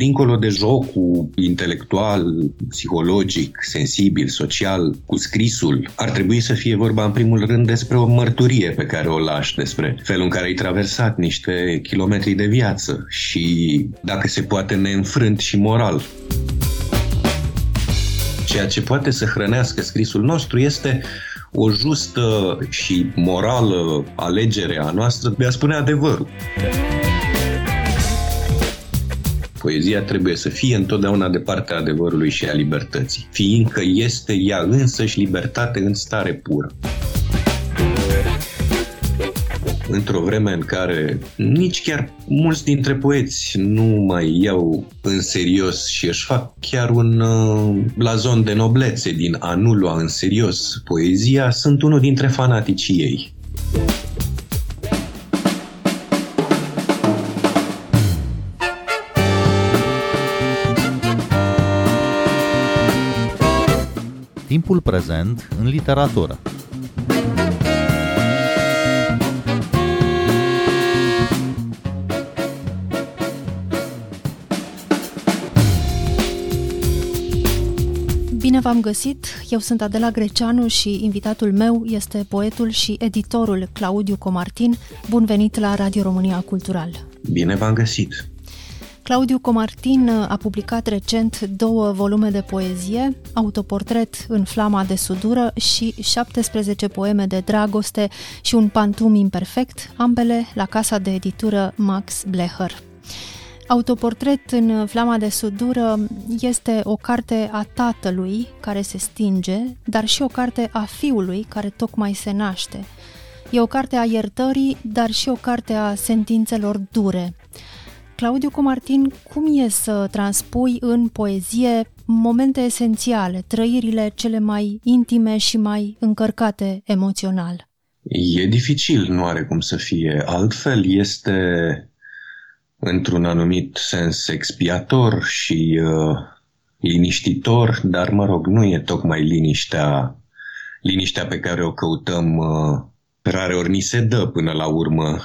dincolo de jocul intelectual, psihologic, sensibil, social, cu scrisul, ar trebui să fie vorba în primul rând despre o mărturie pe care o lași, despre felul în care ai traversat niște kilometri de viață și, dacă se poate, neînfrânt și moral. Ceea ce poate să hrănească scrisul nostru este o justă și morală alegere a noastră de a spune adevărul. Poezia trebuie să fie întotdeauna de partea adevărului și a libertății, fiindcă este ea însăși libertate în stare pură într-o vreme în care nici chiar mulți dintre poeți nu mai iau în serios și își fac chiar un uh, blazon de noblețe din a nu lua în serios poezia, sunt unul dintre fanaticii ei. Timpul prezent în literatură. Bine v-am găsit! Eu sunt Adela Greceanu și invitatul meu este poetul și editorul Claudiu Comartin. Bun venit la Radio România Cultural! Bine v-am găsit! Claudiu Comartin a publicat recent două volume de poezie, Autoportret în flama de sudură și 17 poeme de dragoste și un pantum imperfect, ambele la casa de editură Max Blecher. Autoportret în Flama de Sudură este o carte a tatălui care se stinge, dar și o carte a fiului care tocmai se naște. E o carte a iertării, dar și o carte a sentințelor dure. Claudiu Comartin, cum e să transpui în poezie momente esențiale, trăirile cele mai intime și mai încărcate emoțional? E dificil, nu are cum să fie altfel. Este într-un anumit sens expiator și uh, liniștitor, dar mă rog, nu e tocmai liniștea, liniștea pe care o căutăm uh, rare ori ni se dă până la urmă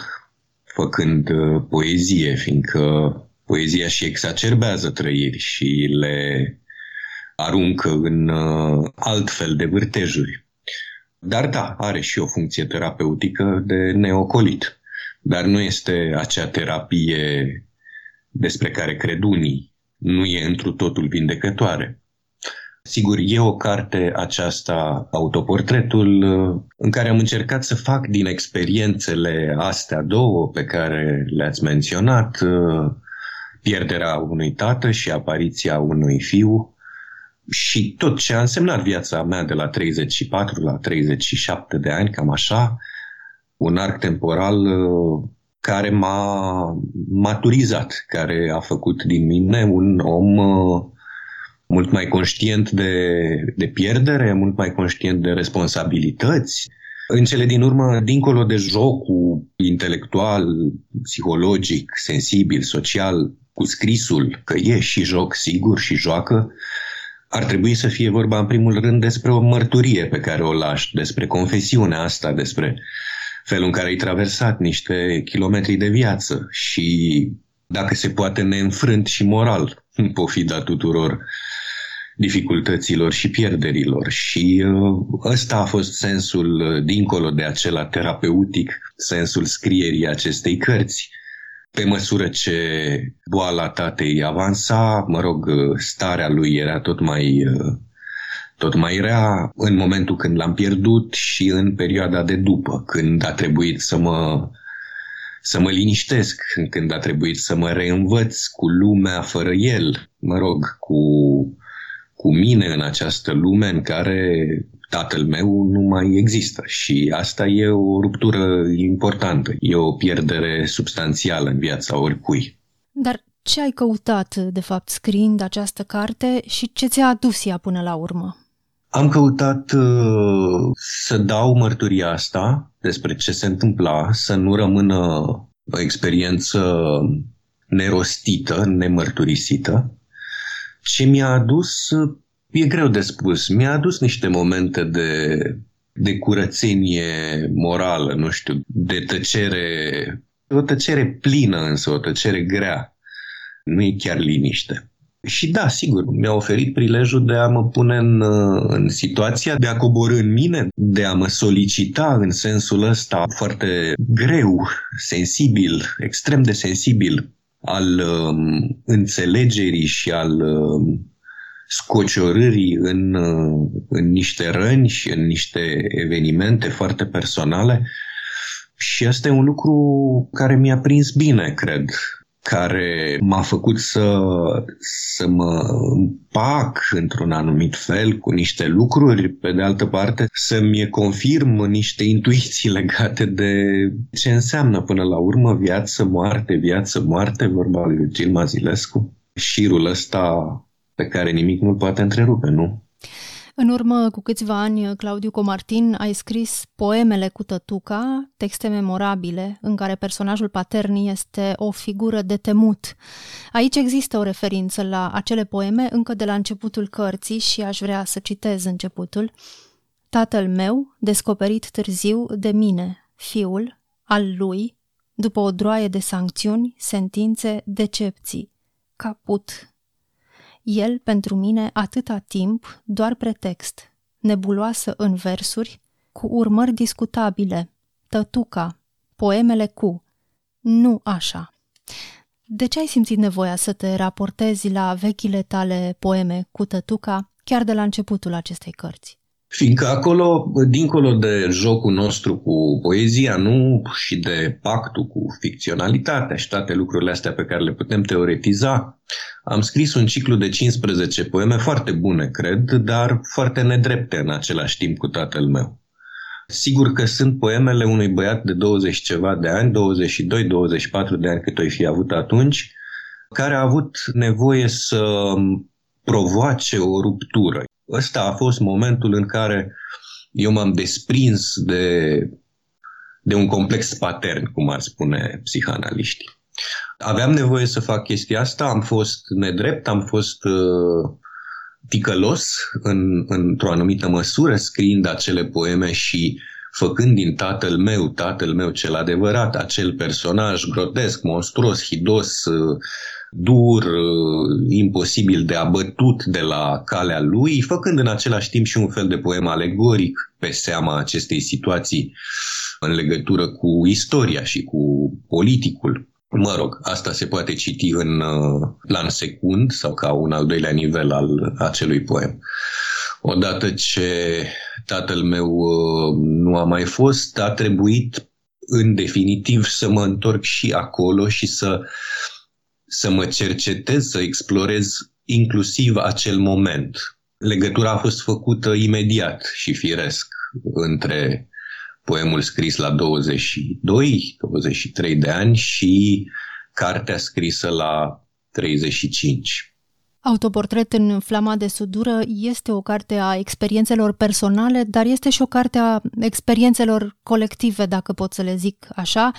făcând uh, poezie, fiindcă poezia și exacerbează trăiri și le aruncă în uh, alt fel de vârtejuri. Dar da, are și o funcție terapeutică de neocolit dar nu este acea terapie despre care cred unii. Nu e întru totul vindecătoare. Sigur, e o carte aceasta, autoportretul, în care am încercat să fac din experiențele astea două pe care le-ați menționat, pierderea unui tată și apariția unui fiu. Și tot ce a însemnat viața mea de la 34 la 37 de ani, cam așa, un arc temporal uh, care m-a maturizat, care a făcut din mine un om uh, mult mai conștient de, de pierdere, mult mai conștient de responsabilități. În cele din urmă, dincolo de jocul intelectual, psihologic, sensibil, social, cu scrisul, că e și joc sigur și joacă, ar trebui să fie vorba în primul rând despre o mărturie pe care o lași, despre confesiunea asta, despre felul în care ai traversat niște kilometri de viață și, dacă se poate, neînfrânt și moral în pofida tuturor dificultăților și pierderilor. Și uh, ăsta a fost sensul, uh, dincolo de acela terapeutic, sensul scrierii acestei cărți. Pe măsură ce boala tatei avansa, mă rog, uh, starea lui era tot mai tot mai rea în momentul când l-am pierdut și în perioada de după, când a trebuit să mă să mă liniștesc, când a trebuit să mă reînvăț cu lumea fără el, mă rog, cu, cu mine în această lume în care tatăl meu nu mai există și asta e o ruptură importantă, e o pierdere substanțială în viața oricui. Dar ce ai căutat, de fapt, scriind această carte și ce ți-a adus ea până la urmă? Am căutat uh, să dau mărturia asta despre ce se întâmpla, să nu rămână o experiență nerostită, nemărturisită. Ce mi-a adus, e greu de spus, mi-a adus niște momente de, de curățenie morală, nu știu, de tăcere, o tăcere plină însă, o tăcere grea nu e chiar liniște. Și da, sigur, mi-a oferit prilejul de a mă pune în, în situația de a coborâ în mine, de a mă solicita în sensul ăsta foarte greu, sensibil, extrem de sensibil al um, înțelegerii și al um, scociorârii în, uh, în niște răni și în niște evenimente foarte personale. Și asta e un lucru care mi-a prins bine, cred care m-a făcut să, să mă împac într-un anumit fel cu niște lucruri, pe de altă parte să-mi confirm niște intuiții legate de ce înseamnă până la urmă viață, moarte, viață, moarte, vorba lui Gil Zilescu. Șirul ăsta pe care nimic nu-l poate întrerupe, nu? În urmă cu câțiva ani, Claudiu Comartin a scris poemele cu tătuca, texte memorabile, în care personajul patern este o figură de temut. Aici există o referință la acele poeme încă de la începutul cărții și aș vrea să citez începutul. Tatăl meu, descoperit târziu de mine, fiul, al lui, după o droaie de sancțiuni, sentințe, decepții. Caput, el, pentru mine, atâta timp, doar pretext, nebuloasă în versuri, cu urmări discutabile, tătuca, poemele cu, nu așa. De ce ai simțit nevoia să te raportezi la vechile tale poeme cu tătuca chiar de la începutul acestei cărți? Fiindcă acolo, dincolo de jocul nostru cu poezia, nu și de pactul cu ficționalitatea și toate lucrurile astea pe care le putem teoretiza, am scris un ciclu de 15 poeme foarte bune, cred, dar foarte nedrepte în același timp cu tatăl meu. Sigur că sunt poemele unui băiat de 20 ceva de ani, 22-24 de ani cât o fi avut atunci, care a avut nevoie să provoace o ruptură. Ăsta a fost momentul în care eu m-am desprins de, de un complex patern, cum ar spune psihanaliștii. Aveam nevoie să fac chestia asta, am fost nedrept, am fost uh, ticălos în, într-o anumită măsură, scriind acele poeme și făcând din tatăl meu, tatăl meu cel adevărat, acel personaj grotesc, monstruos, hidos, uh, dur, uh, imposibil de abătut de la calea lui, făcând în același timp și un fel de poem alegoric pe seama acestei situații în legătură cu istoria și cu politicul. Mă rog, asta se poate citi în uh, plan secund sau ca un al doilea nivel al acelui poem. Odată ce tatăl meu uh, nu a mai fost, a trebuit în definitiv să mă întorc și acolo și să să mă cercetez, să explorez inclusiv acel moment. Legătura a fost făcută imediat și firesc între poemul scris la 22-23 de ani și cartea scrisă la 35. Autoportret în flama de sudură este o carte a experiențelor personale, dar este și o carte a experiențelor colective, dacă pot să le zic așa,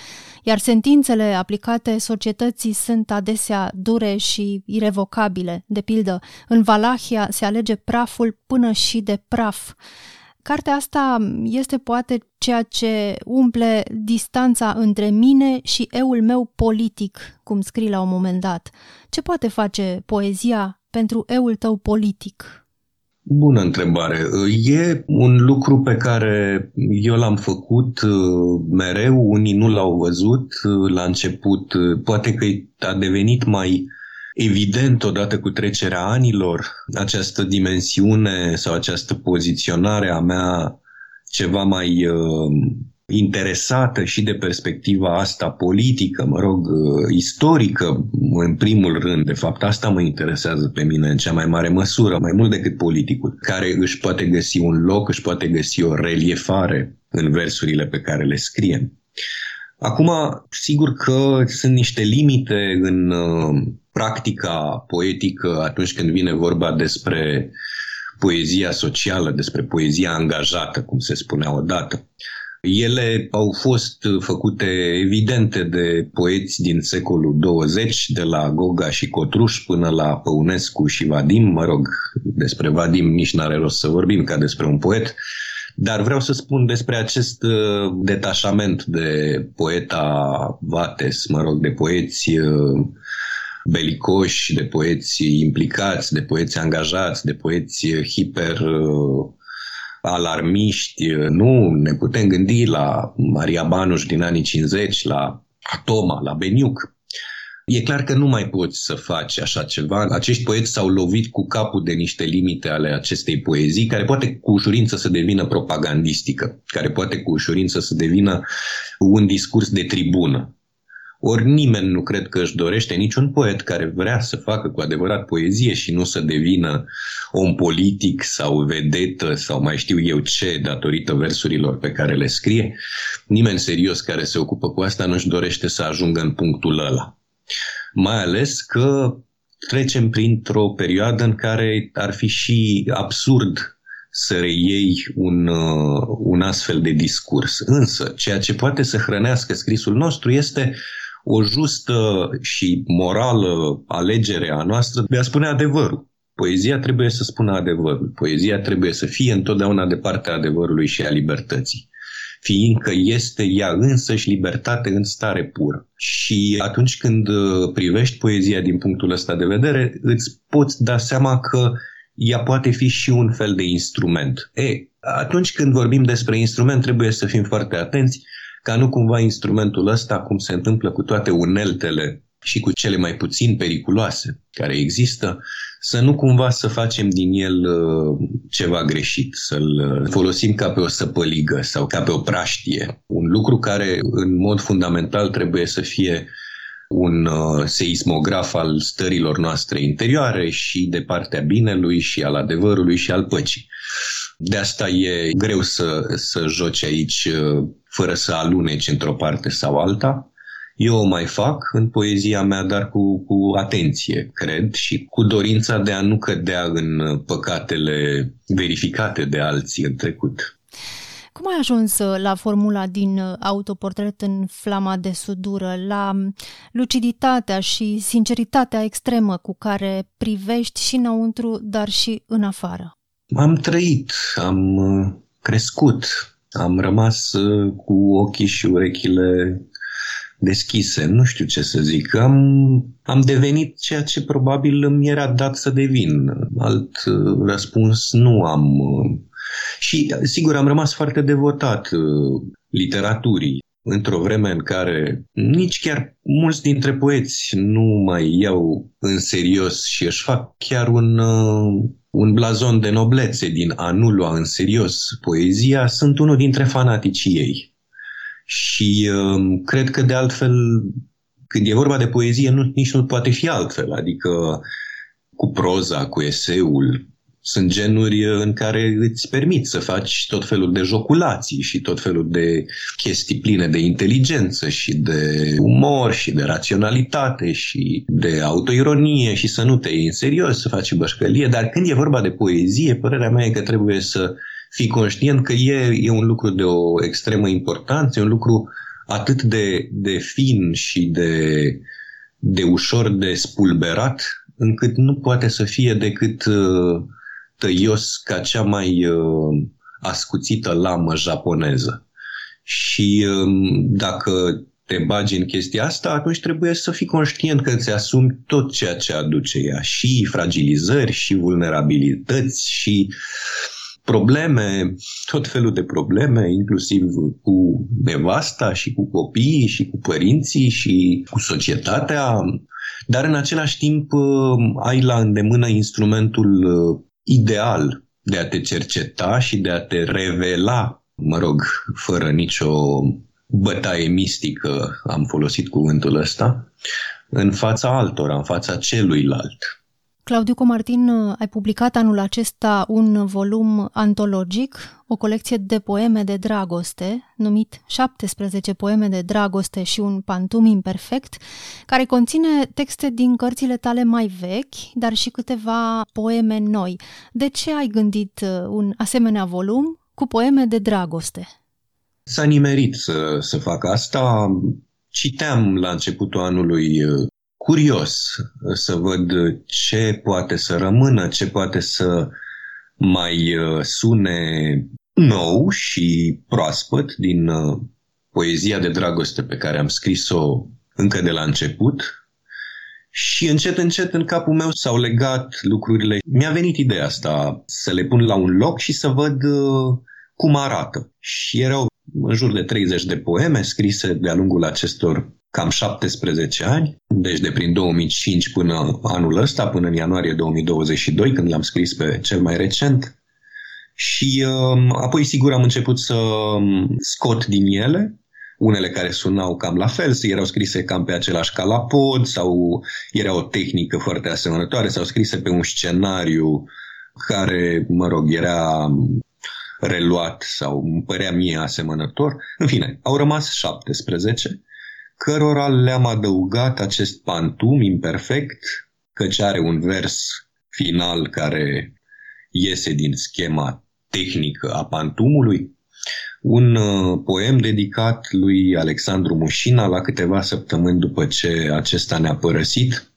iar sentințele aplicate societății sunt adesea dure și irevocabile. De pildă, în Valahia se alege praful până și de praf. Cartea asta este poate ceea ce umple distanța între mine și eul meu politic, cum scrii la un moment dat. Ce poate face poezia pentru eul tău politic? Bună întrebare. E un lucru pe care eu l-am făcut uh, mereu, unii nu l-au văzut uh, la început. Poate că a devenit mai evident odată cu trecerea anilor această dimensiune sau această poziționare a mea ceva mai uh, interesată și de perspectiva asta politică, mă rog, uh, istorică, în primul rând. De fapt, asta mă interesează pe mine în cea mai mare măsură, mai mult decât politicul, care își poate găsi un loc, își poate găsi o reliefare în versurile pe care le scriem. Acum, sigur că sunt niște limite în uh, practica poetică atunci când vine vorba despre poezia socială, despre poezia angajată, cum se spunea odată. Ele au fost făcute evidente de poeți din secolul 20, de la Goga și Cotruș până la Păunescu și Vadim. Mă rog, despre Vadim nici n-are rost să vorbim ca despre un poet. Dar vreau să spun despre acest uh, detașament de poeta Vates, mă rog, de poeți uh, belicoși, de poeți implicați, de poeți angajați, de poeți hiper uh, alarmiști. Nu ne putem gândi la Maria Banuș din anii 50, la Atoma, la Beniuc. E clar că nu mai poți să faci așa ceva. Acești poeți s-au lovit cu capul de niște limite ale acestei poezii, care poate cu ușurință să devină propagandistică, care poate cu ușurință să devină un discurs de tribună. Ori nimeni nu cred că își dorește, niciun poet care vrea să facă cu adevărat poezie și nu să devină om politic sau vedetă sau mai știu eu ce datorită versurilor pe care le scrie, nimeni serios care se ocupă cu asta nu își dorește să ajungă în punctul ăla. Mai ales că trecem printr-o perioadă în care ar fi și absurd să reiei un, uh, un astfel de discurs. Însă, ceea ce poate să hrănească scrisul nostru este o justă și morală alegere a noastră de a spune adevărul. Poezia trebuie să spună adevărul. Poezia trebuie să fie întotdeauna de partea adevărului și a libertății fiindcă este ea însăși libertate în stare pură. Și atunci când uh, privești poezia din punctul ăsta de vedere, îți poți da seama că ea poate fi și un fel de instrument. E, atunci când vorbim despre instrument, trebuie să fim foarte atenți ca nu cumva instrumentul ăsta, cum se întâmplă cu toate uneltele și cu cele mai puțin periculoase care există, să nu cumva să facem din el uh, ceva greșit, să-l uh, folosim ca pe o săpăligă sau ca pe o praștie. Un lucru care în mod fundamental trebuie să fie un uh, seismograf al stărilor noastre interioare și de partea binelui și al adevărului și al păcii. De asta e greu să, să joci aici fără să aluneci într-o parte sau alta. Eu o mai fac în poezia mea, dar cu, cu atenție, cred, și cu dorința de a nu cădea în păcatele verificate de alții în trecut. Cum ai ajuns uh, la formula din uh, autoportret în flama de sudură, la um, luciditatea și sinceritatea extremă cu care privești și înăuntru, dar și în afară? Am trăit, am uh, crescut, am rămas cu ochii și urechile deschise, nu știu ce să zic. Am, am devenit ceea ce probabil mi era dat să devin. Alt uh, răspuns nu am. Uh, și, sigur, am rămas foarte devotat uh, literaturii într-o vreme în care nici chiar mulți dintre poeți nu mai iau în serios și își fac chiar un, un blazon de noblețe din a nu lua în serios poezia, sunt unul dintre fanaticii ei. Și uh, cred că de altfel, când e vorba de poezie, nu, nici nu poate fi altfel. Adică cu proza, cu eseul, sunt genuri în care îți permit să faci tot felul de joculații și tot felul de chestii pline de inteligență și de umor și de raționalitate și de autoironie și să nu te iei în serios, să faci bășcălie, dar când e vorba de poezie, părerea mea e că trebuie să fi conștient că e, e un lucru de o extremă importanță, e un lucru atât de, de fin și de, de ușor de spulberat, încât nu poate să fie decât uh, tăios ca cea mai uh, ascuțită lamă japoneză. Și um, dacă te bagi în chestia asta, atunci trebuie să fii conștient că îți asumi tot ceea ce aduce ea, și fragilizări, și vulnerabilități, și probleme, tot felul de probleme, inclusiv cu nevasta și cu copiii și cu părinții și cu societatea, dar în același timp uh, ai la îndemână instrumentul uh, ideal de a te cerceta și de a te revela, mă rog, fără nicio bătaie mistică, am folosit cuvântul ăsta, în fața altora, în fața celuilalt. Claudiu Comartin, ai publicat anul acesta un volum antologic, o colecție de poeme de dragoste, numit 17 poeme de dragoste și un pantum imperfect, care conține texte din cărțile tale mai vechi, dar și câteva poeme noi. De ce ai gândit uh, un asemenea volum cu poeme de dragoste? S-a nimerit să, să fac asta. Citeam la începutul anului uh, curios să văd ce poate să rămână, ce poate să mai uh, sune nou și proaspăt din uh, poezia de dragoste pe care am scris-o încă de la început și încet, încet în capul meu s-au legat lucrurile. Mi-a venit ideea asta să le pun la un loc și să văd uh, cum arată. Și erau în jur de 30 de poeme scrise de-a lungul acestor cam 17 ani, deci de prin 2005 până anul ăsta, până în ianuarie 2022, când l-am scris pe cel mai recent. Și uh, apoi, sigur, am început să um, scot din ele unele care sunau cam la fel, erau scrise cam pe același calapod sau era o tehnică foarte asemănătoare sau scrise pe un scenariu care, mă rog, era reluat sau îmi părea mie asemănător. În fine, au rămas 17, cărora le-am adăugat acest pantum imperfect, căci are un vers final care iese din schema tehnică a pantumului, un uh, poem dedicat lui Alexandru Mușina la câteva săptămâni după ce acesta ne-a părăsit.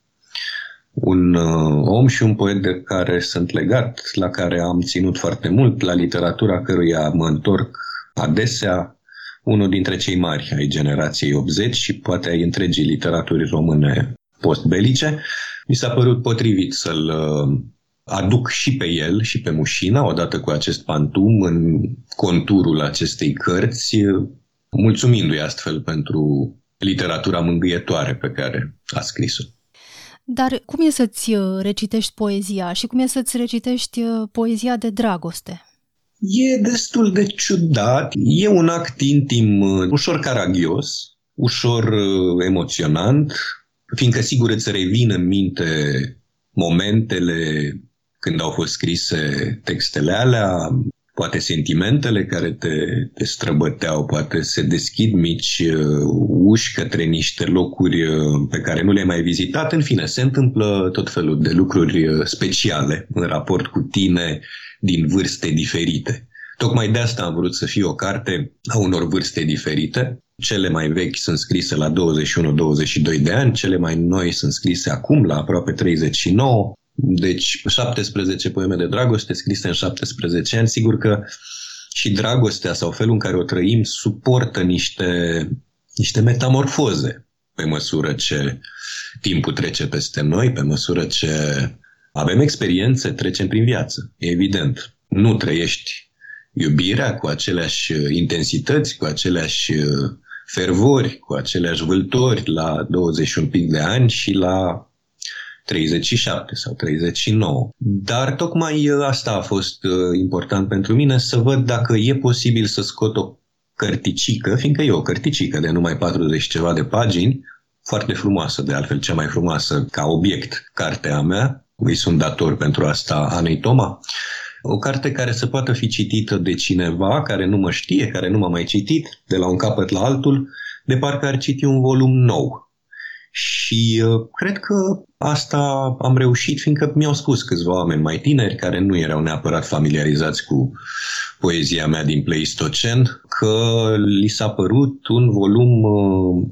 Un uh, om și un poet de care sunt legat, la care am ținut foarte mult, la literatura căruia mă întorc adesea, unul dintre cei mari ai generației 80 și poate ai întregii literaturii române postbelice. Mi s-a părut potrivit să-l uh, aduc și pe el și pe Mușina, odată cu acest pantum, în conturul acestei cărți, mulțumindu-i astfel pentru literatura mângâietoare pe care a scris-o. Dar cum e să-ți uh, recitești poezia și cum e să-ți recitești uh, poezia de dragoste? E destul de ciudat. E un act intim uh, ușor caragios, ușor emoționant, fiindcă sigur îți revin în minte momentele când au fost scrise textele alea, poate sentimentele care te, te străbăteau, poate se deschid mici uh, uși către niște locuri uh, pe care nu le-ai mai vizitat. În fine, se întâmplă tot felul de lucruri uh, speciale în raport cu tine din vârste diferite. Tocmai de asta am vrut să fie o carte a unor vârste diferite. Cele mai vechi sunt scrise la 21-22 de ani, cele mai noi sunt scrise acum la aproape 39. Deci 17 poeme de dragoste scrise în 17 ani, sigur că și dragostea sau felul în care o trăim suportă niște, niște metamorfoze pe măsură ce timpul trece peste noi, pe măsură ce avem experiențe, trecem prin viață. E evident. Nu trăiești iubirea cu aceleași intensități, cu aceleași fervori, cu aceleași vâltori la 21 pic de ani și la 37 sau 39. Dar tocmai uh, asta a fost uh, important pentru mine, să văd dacă e posibil să scot o cărticică, fiindcă e o cărticică de numai 40 ceva de pagini, foarte frumoasă, de altfel cea mai frumoasă ca obiect, cartea mea, îi sunt dator pentru asta Anei Toma, o carte care să poată fi citită de cineva care nu mă știe, care nu m-a mai citit, de la un capăt la altul, de parcă ar citi un volum nou. Și uh, cred că asta am reușit, fiindcă mi-au spus câțiva oameni mai tineri care nu erau neapărat familiarizați cu poezia mea din Pleistocen, că li s-a părut un volum uh,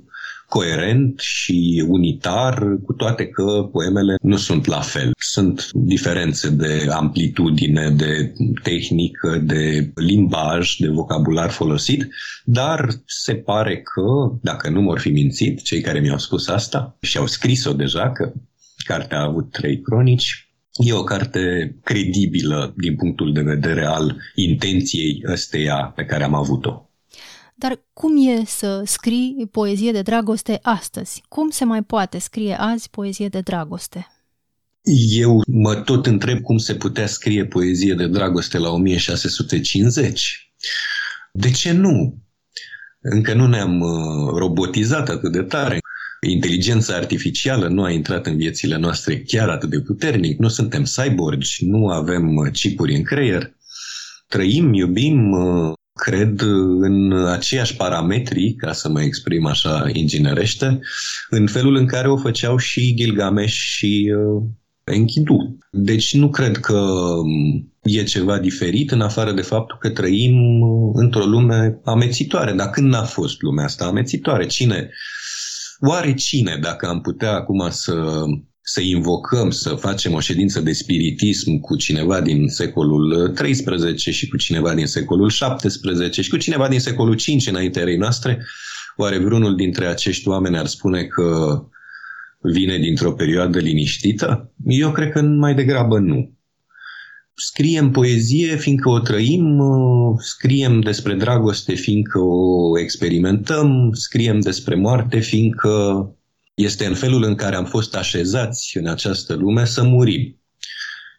coerent și unitar, cu toate că poemele nu sunt la fel. Sunt diferențe de amplitudine, de tehnică, de limbaj, de vocabular folosit, dar se pare că, dacă nu m-or fi mințit, cei care mi-au spus asta și au scris-o deja, că cartea a avut trei cronici, E o carte credibilă din punctul de vedere al intenției ăsteia pe care am avut-o. Dar cum e să scrii poezie de dragoste astăzi? Cum se mai poate scrie azi poezie de dragoste? Eu mă tot întreb cum se putea scrie poezie de dragoste la 1650. De ce nu? Încă nu ne-am uh, robotizat atât de tare. Inteligența artificială nu a intrat în viețile noastre chiar atât de puternic. Nu suntem cyborgi, nu avem uh, chipuri în creier. Trăim, iubim, uh, cred în aceiași parametri, ca să mă exprim așa inginerește, în felul în care o făceau și Gilgamesh și uh, Enkidu. Deci nu cred că um, e ceva diferit în afară de faptul că trăim uh, într-o lume amețitoare. Dar când n-a fost lumea asta amețitoare? Cine? Oare cine, dacă am putea acum să să invocăm, să facem o ședință de spiritism cu cineva din secolul XIII și cu cineva din secolul XVII și cu cineva din secolul V înaintea erei noastre, oare vreunul dintre acești oameni ar spune că vine dintr-o perioadă liniștită? Eu cred că mai degrabă nu. Scriem poezie fiindcă o trăim, scriem despre dragoste fiindcă o experimentăm, scriem despre moarte fiindcă este în felul în care am fost așezați în această lume să murim.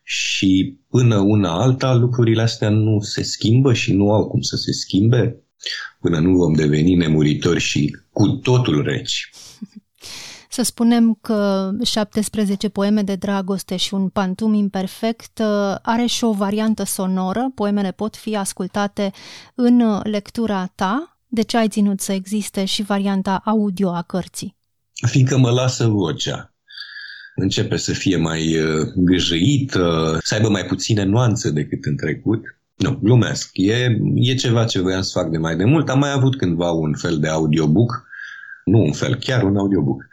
Și până una alta lucrurile astea nu se schimbă și nu au cum să se schimbe până nu vom deveni nemuritori și cu totul reci. Să spunem că 17 poeme de dragoste și un pantum imperfect uh, are și o variantă sonoră. Poemele pot fi ascultate în lectura ta. De ce ai ținut să existe și varianta audio a cărții? Fiindcă mă lasă vocea. Începe să fie mai uh, gâjăită, să aibă mai puține nuanțe decât în trecut. Nu, glumesc. E, e ceva ce voiam să fac de mai de mult. Am mai avut cândva un fel de audiobook nu un fel, chiar un audiobook.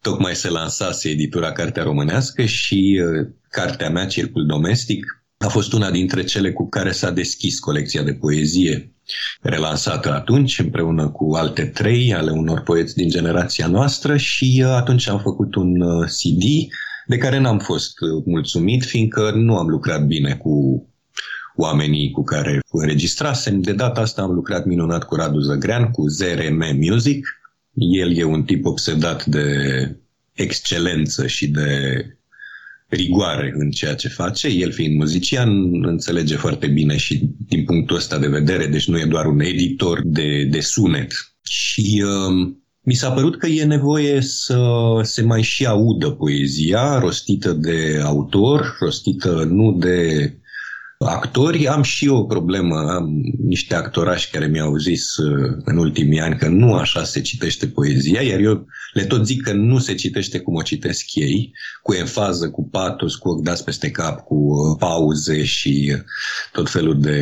Tocmai se lansase editura Cartea Românească și uh, cartea mea, Circul Domestic, a fost una dintre cele cu care s-a deschis colecția de poezie relansată atunci, împreună cu alte trei ale unor poeți din generația noastră și uh, atunci am făcut un uh, CD de care n-am fost mulțumit, fiindcă nu am lucrat bine cu oamenii cu care înregistrasem. De data asta am lucrat minunat cu Radu Zăgrean, cu ZRM Music, el e un tip obsedat de excelență și de rigoare în ceea ce face. El fiind muzician, înțelege foarte bine și din punctul ăsta de vedere, deci nu e doar un editor de, de sunet. Și uh, mi s-a părut că e nevoie să se mai și audă poezia rostită de autor, rostită nu de actori, am și eu o problemă. Am niște actorași care mi-au zis uh, în ultimii ani că nu așa se citește poezia, iar eu le tot zic că nu se citește cum o citesc ei, cu enfază, cu patos, cu ochi dați peste cap, cu uh, pauze și uh, tot felul de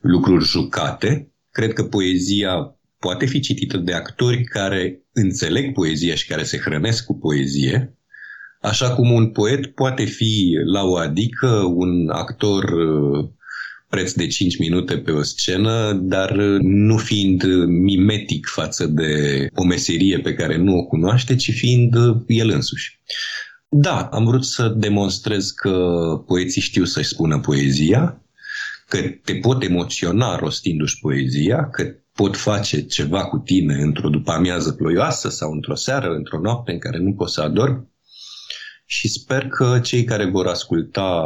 lucruri jucate. Cred că poezia poate fi citită de actori care înțeleg poezia și care se hrănesc cu poezie, Așa cum un poet poate fi la o adică un actor uh, preț de 5 minute pe o scenă, dar uh, nu fiind mimetic față de o meserie pe care nu o cunoaște, ci fiind uh, el însuși. Da, am vrut să demonstrez că poeții știu să-și spună poezia, că te pot emoționa rostindu-și poezia, că pot face ceva cu tine într-o după-amiază ploioasă sau într-o seară, într-o noapte în care nu poți să adormi și sper că cei care vor asculta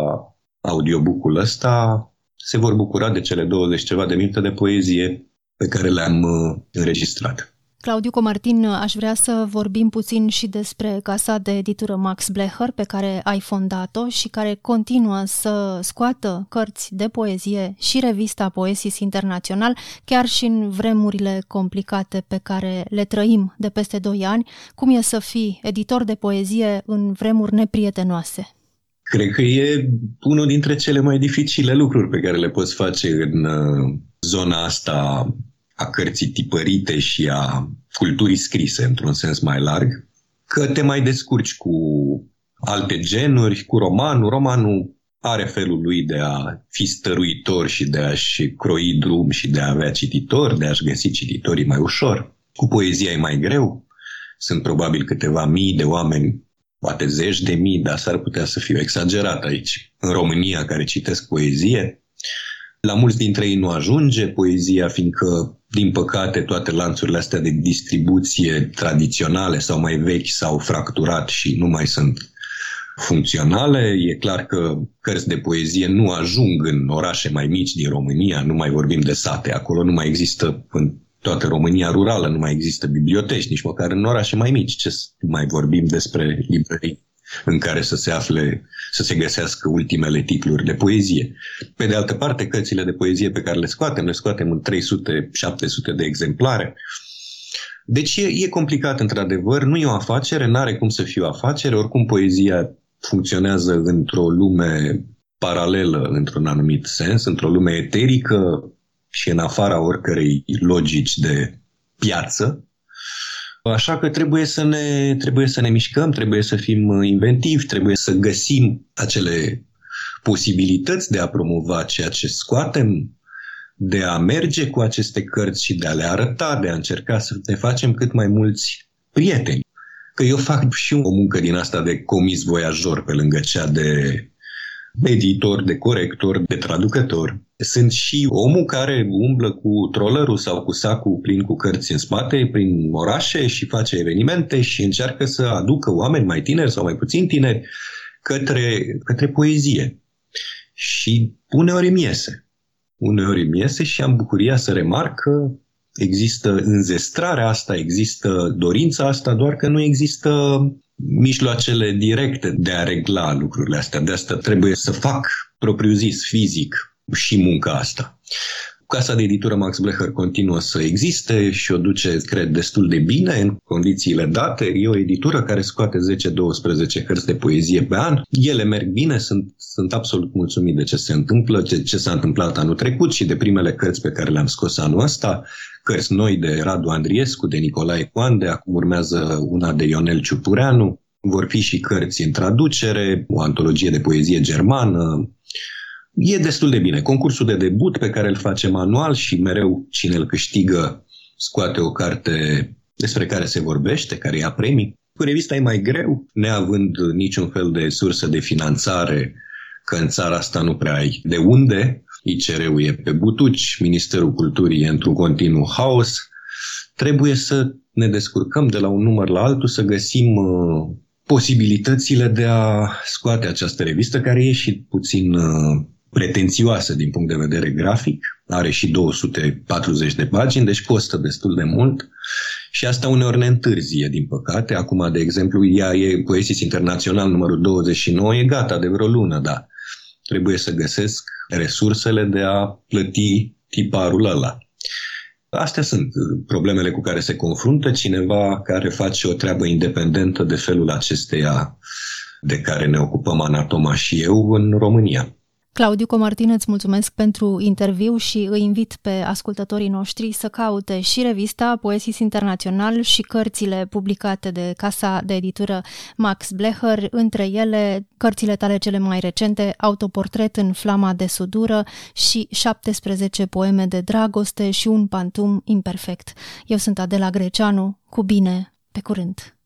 audiobook-ul ăsta se vor bucura de cele 20 ceva de minute de poezie pe care le-am uh, înregistrat. Claudiu Comartin, aș vrea să vorbim puțin și despre casa de editură Max Blecher, pe care ai fondat-o și care continuă să scoată cărți de poezie și revista Poesis Internațional, chiar și în vremurile complicate pe care le trăim de peste 2 ani. Cum e să fii editor de poezie în vremuri neprietenoase? Cred că e unul dintre cele mai dificile lucruri pe care le poți face în uh, zona asta a cărții tipărite și a culturii scrise, într-un sens mai larg, că te mai descurci cu alte genuri, cu romanul. Romanul are felul lui de a fi stăruitor și de a-și croi drum și de a avea cititori, de a-și găsi cititorii mai ușor. Cu poezia e mai greu. Sunt probabil câteva mii de oameni, poate zeci de mii, dar s-ar putea să fiu exagerat aici. În România, care citesc poezie, la mulți dintre ei nu ajunge poezia, fiindcă, din păcate, toate lanțurile astea de distribuție tradiționale sau mai vechi s-au fracturat și nu mai sunt funcționale. E clar că cărți de poezie nu ajung în orașe mai mici din România, nu mai vorbim de sate. Acolo nu mai există, în toată România rurală, nu mai există biblioteci, nici măcar în orașe mai mici. Ce mai vorbim despre librării în care să se afle, să se găsească ultimele titluri de poezie. Pe de altă parte, cărțile de poezie pe care le scoatem, le scoatem în 300-700 de exemplare. Deci e, e complicat într-adevăr, nu e o afacere, nu are cum să fie o afacere, oricum poezia funcționează într-o lume paralelă, într-un anumit sens, într-o lume eterică și în afara oricărei logici de piață, Așa că trebuie să ne, trebuie să ne mișcăm, trebuie să fim inventivi, trebuie să găsim acele posibilități de a promova ceea ce scoatem, de a merge cu aceste cărți și de a le arăta, de a încerca să ne facem cât mai mulți prieteni. Că eu fac și o muncă din asta de comis voiajor pe lângă cea de editor, de corector, de traducător. Sunt și omul care umblă cu trollerul sau cu sacul plin cu cărți în spate prin orașe și face evenimente și încearcă să aducă oameni mai tineri sau mai puțin tineri către, către poezie. Și uneori mi iese. Uneori mi iese și am bucuria să remarc că există înzestrarea asta, există dorința asta, doar că nu există mijloacele directe de a regla lucrurile astea. De asta trebuie să fac propriu-zis, fizic, și munca asta. Casa de editură Max Blecher continuă să existe și o duce, cred, destul de bine în condițiile date. E o editură care scoate 10-12 cărți de poezie pe an. Ele merg bine, sunt, sunt absolut mulțumit de ce se întâmplă, ce, ce s-a întâmplat anul trecut și de primele cărți pe care le-am scos anul ăsta. Cărți noi de Radu Andriescu, de Nicolae Coande, acum urmează una de Ionel Ciupureanu. Vor fi și cărți în traducere, o antologie de poezie germană, E destul de bine. Concursul de debut pe care îl facem anual și mereu cine îl câștigă scoate o carte despre care se vorbește, care ia premii. Cu revista e mai greu, neavând niciun fel de sursă de finanțare, că în țara asta nu prea ai de unde. ICR-ul e pe butuci, Ministerul Culturii e într-un continuu haos. Trebuie să ne descurcăm de la un număr la altul, să găsim uh, posibilitățile de a scoate această revistă, care e și puțin uh, pretențioasă din punct de vedere grafic, are și 240 de pagini, deci costă destul de mult și asta uneori ne întârzie, din păcate. Acum, de exemplu, ea e Poesis Internațional numărul 29, e gata de vreo lună, da. Trebuie să găsesc resursele de a plăti tiparul ăla. Astea sunt problemele cu care se confruntă cineva care face o treabă independentă de felul acesteia de care ne ocupăm Anatoma și eu în România. Claudiu Comartin, îți mulțumesc pentru interviu și îi invit pe ascultătorii noștri să caute și revista Poesis Internațional și cărțile publicate de casa de editură Max Blecher, între ele cărțile tale cele mai recente, Autoportret în flama de sudură și 17 poeme de dragoste și un pantum imperfect. Eu sunt Adela Greceanu, cu bine, pe curând!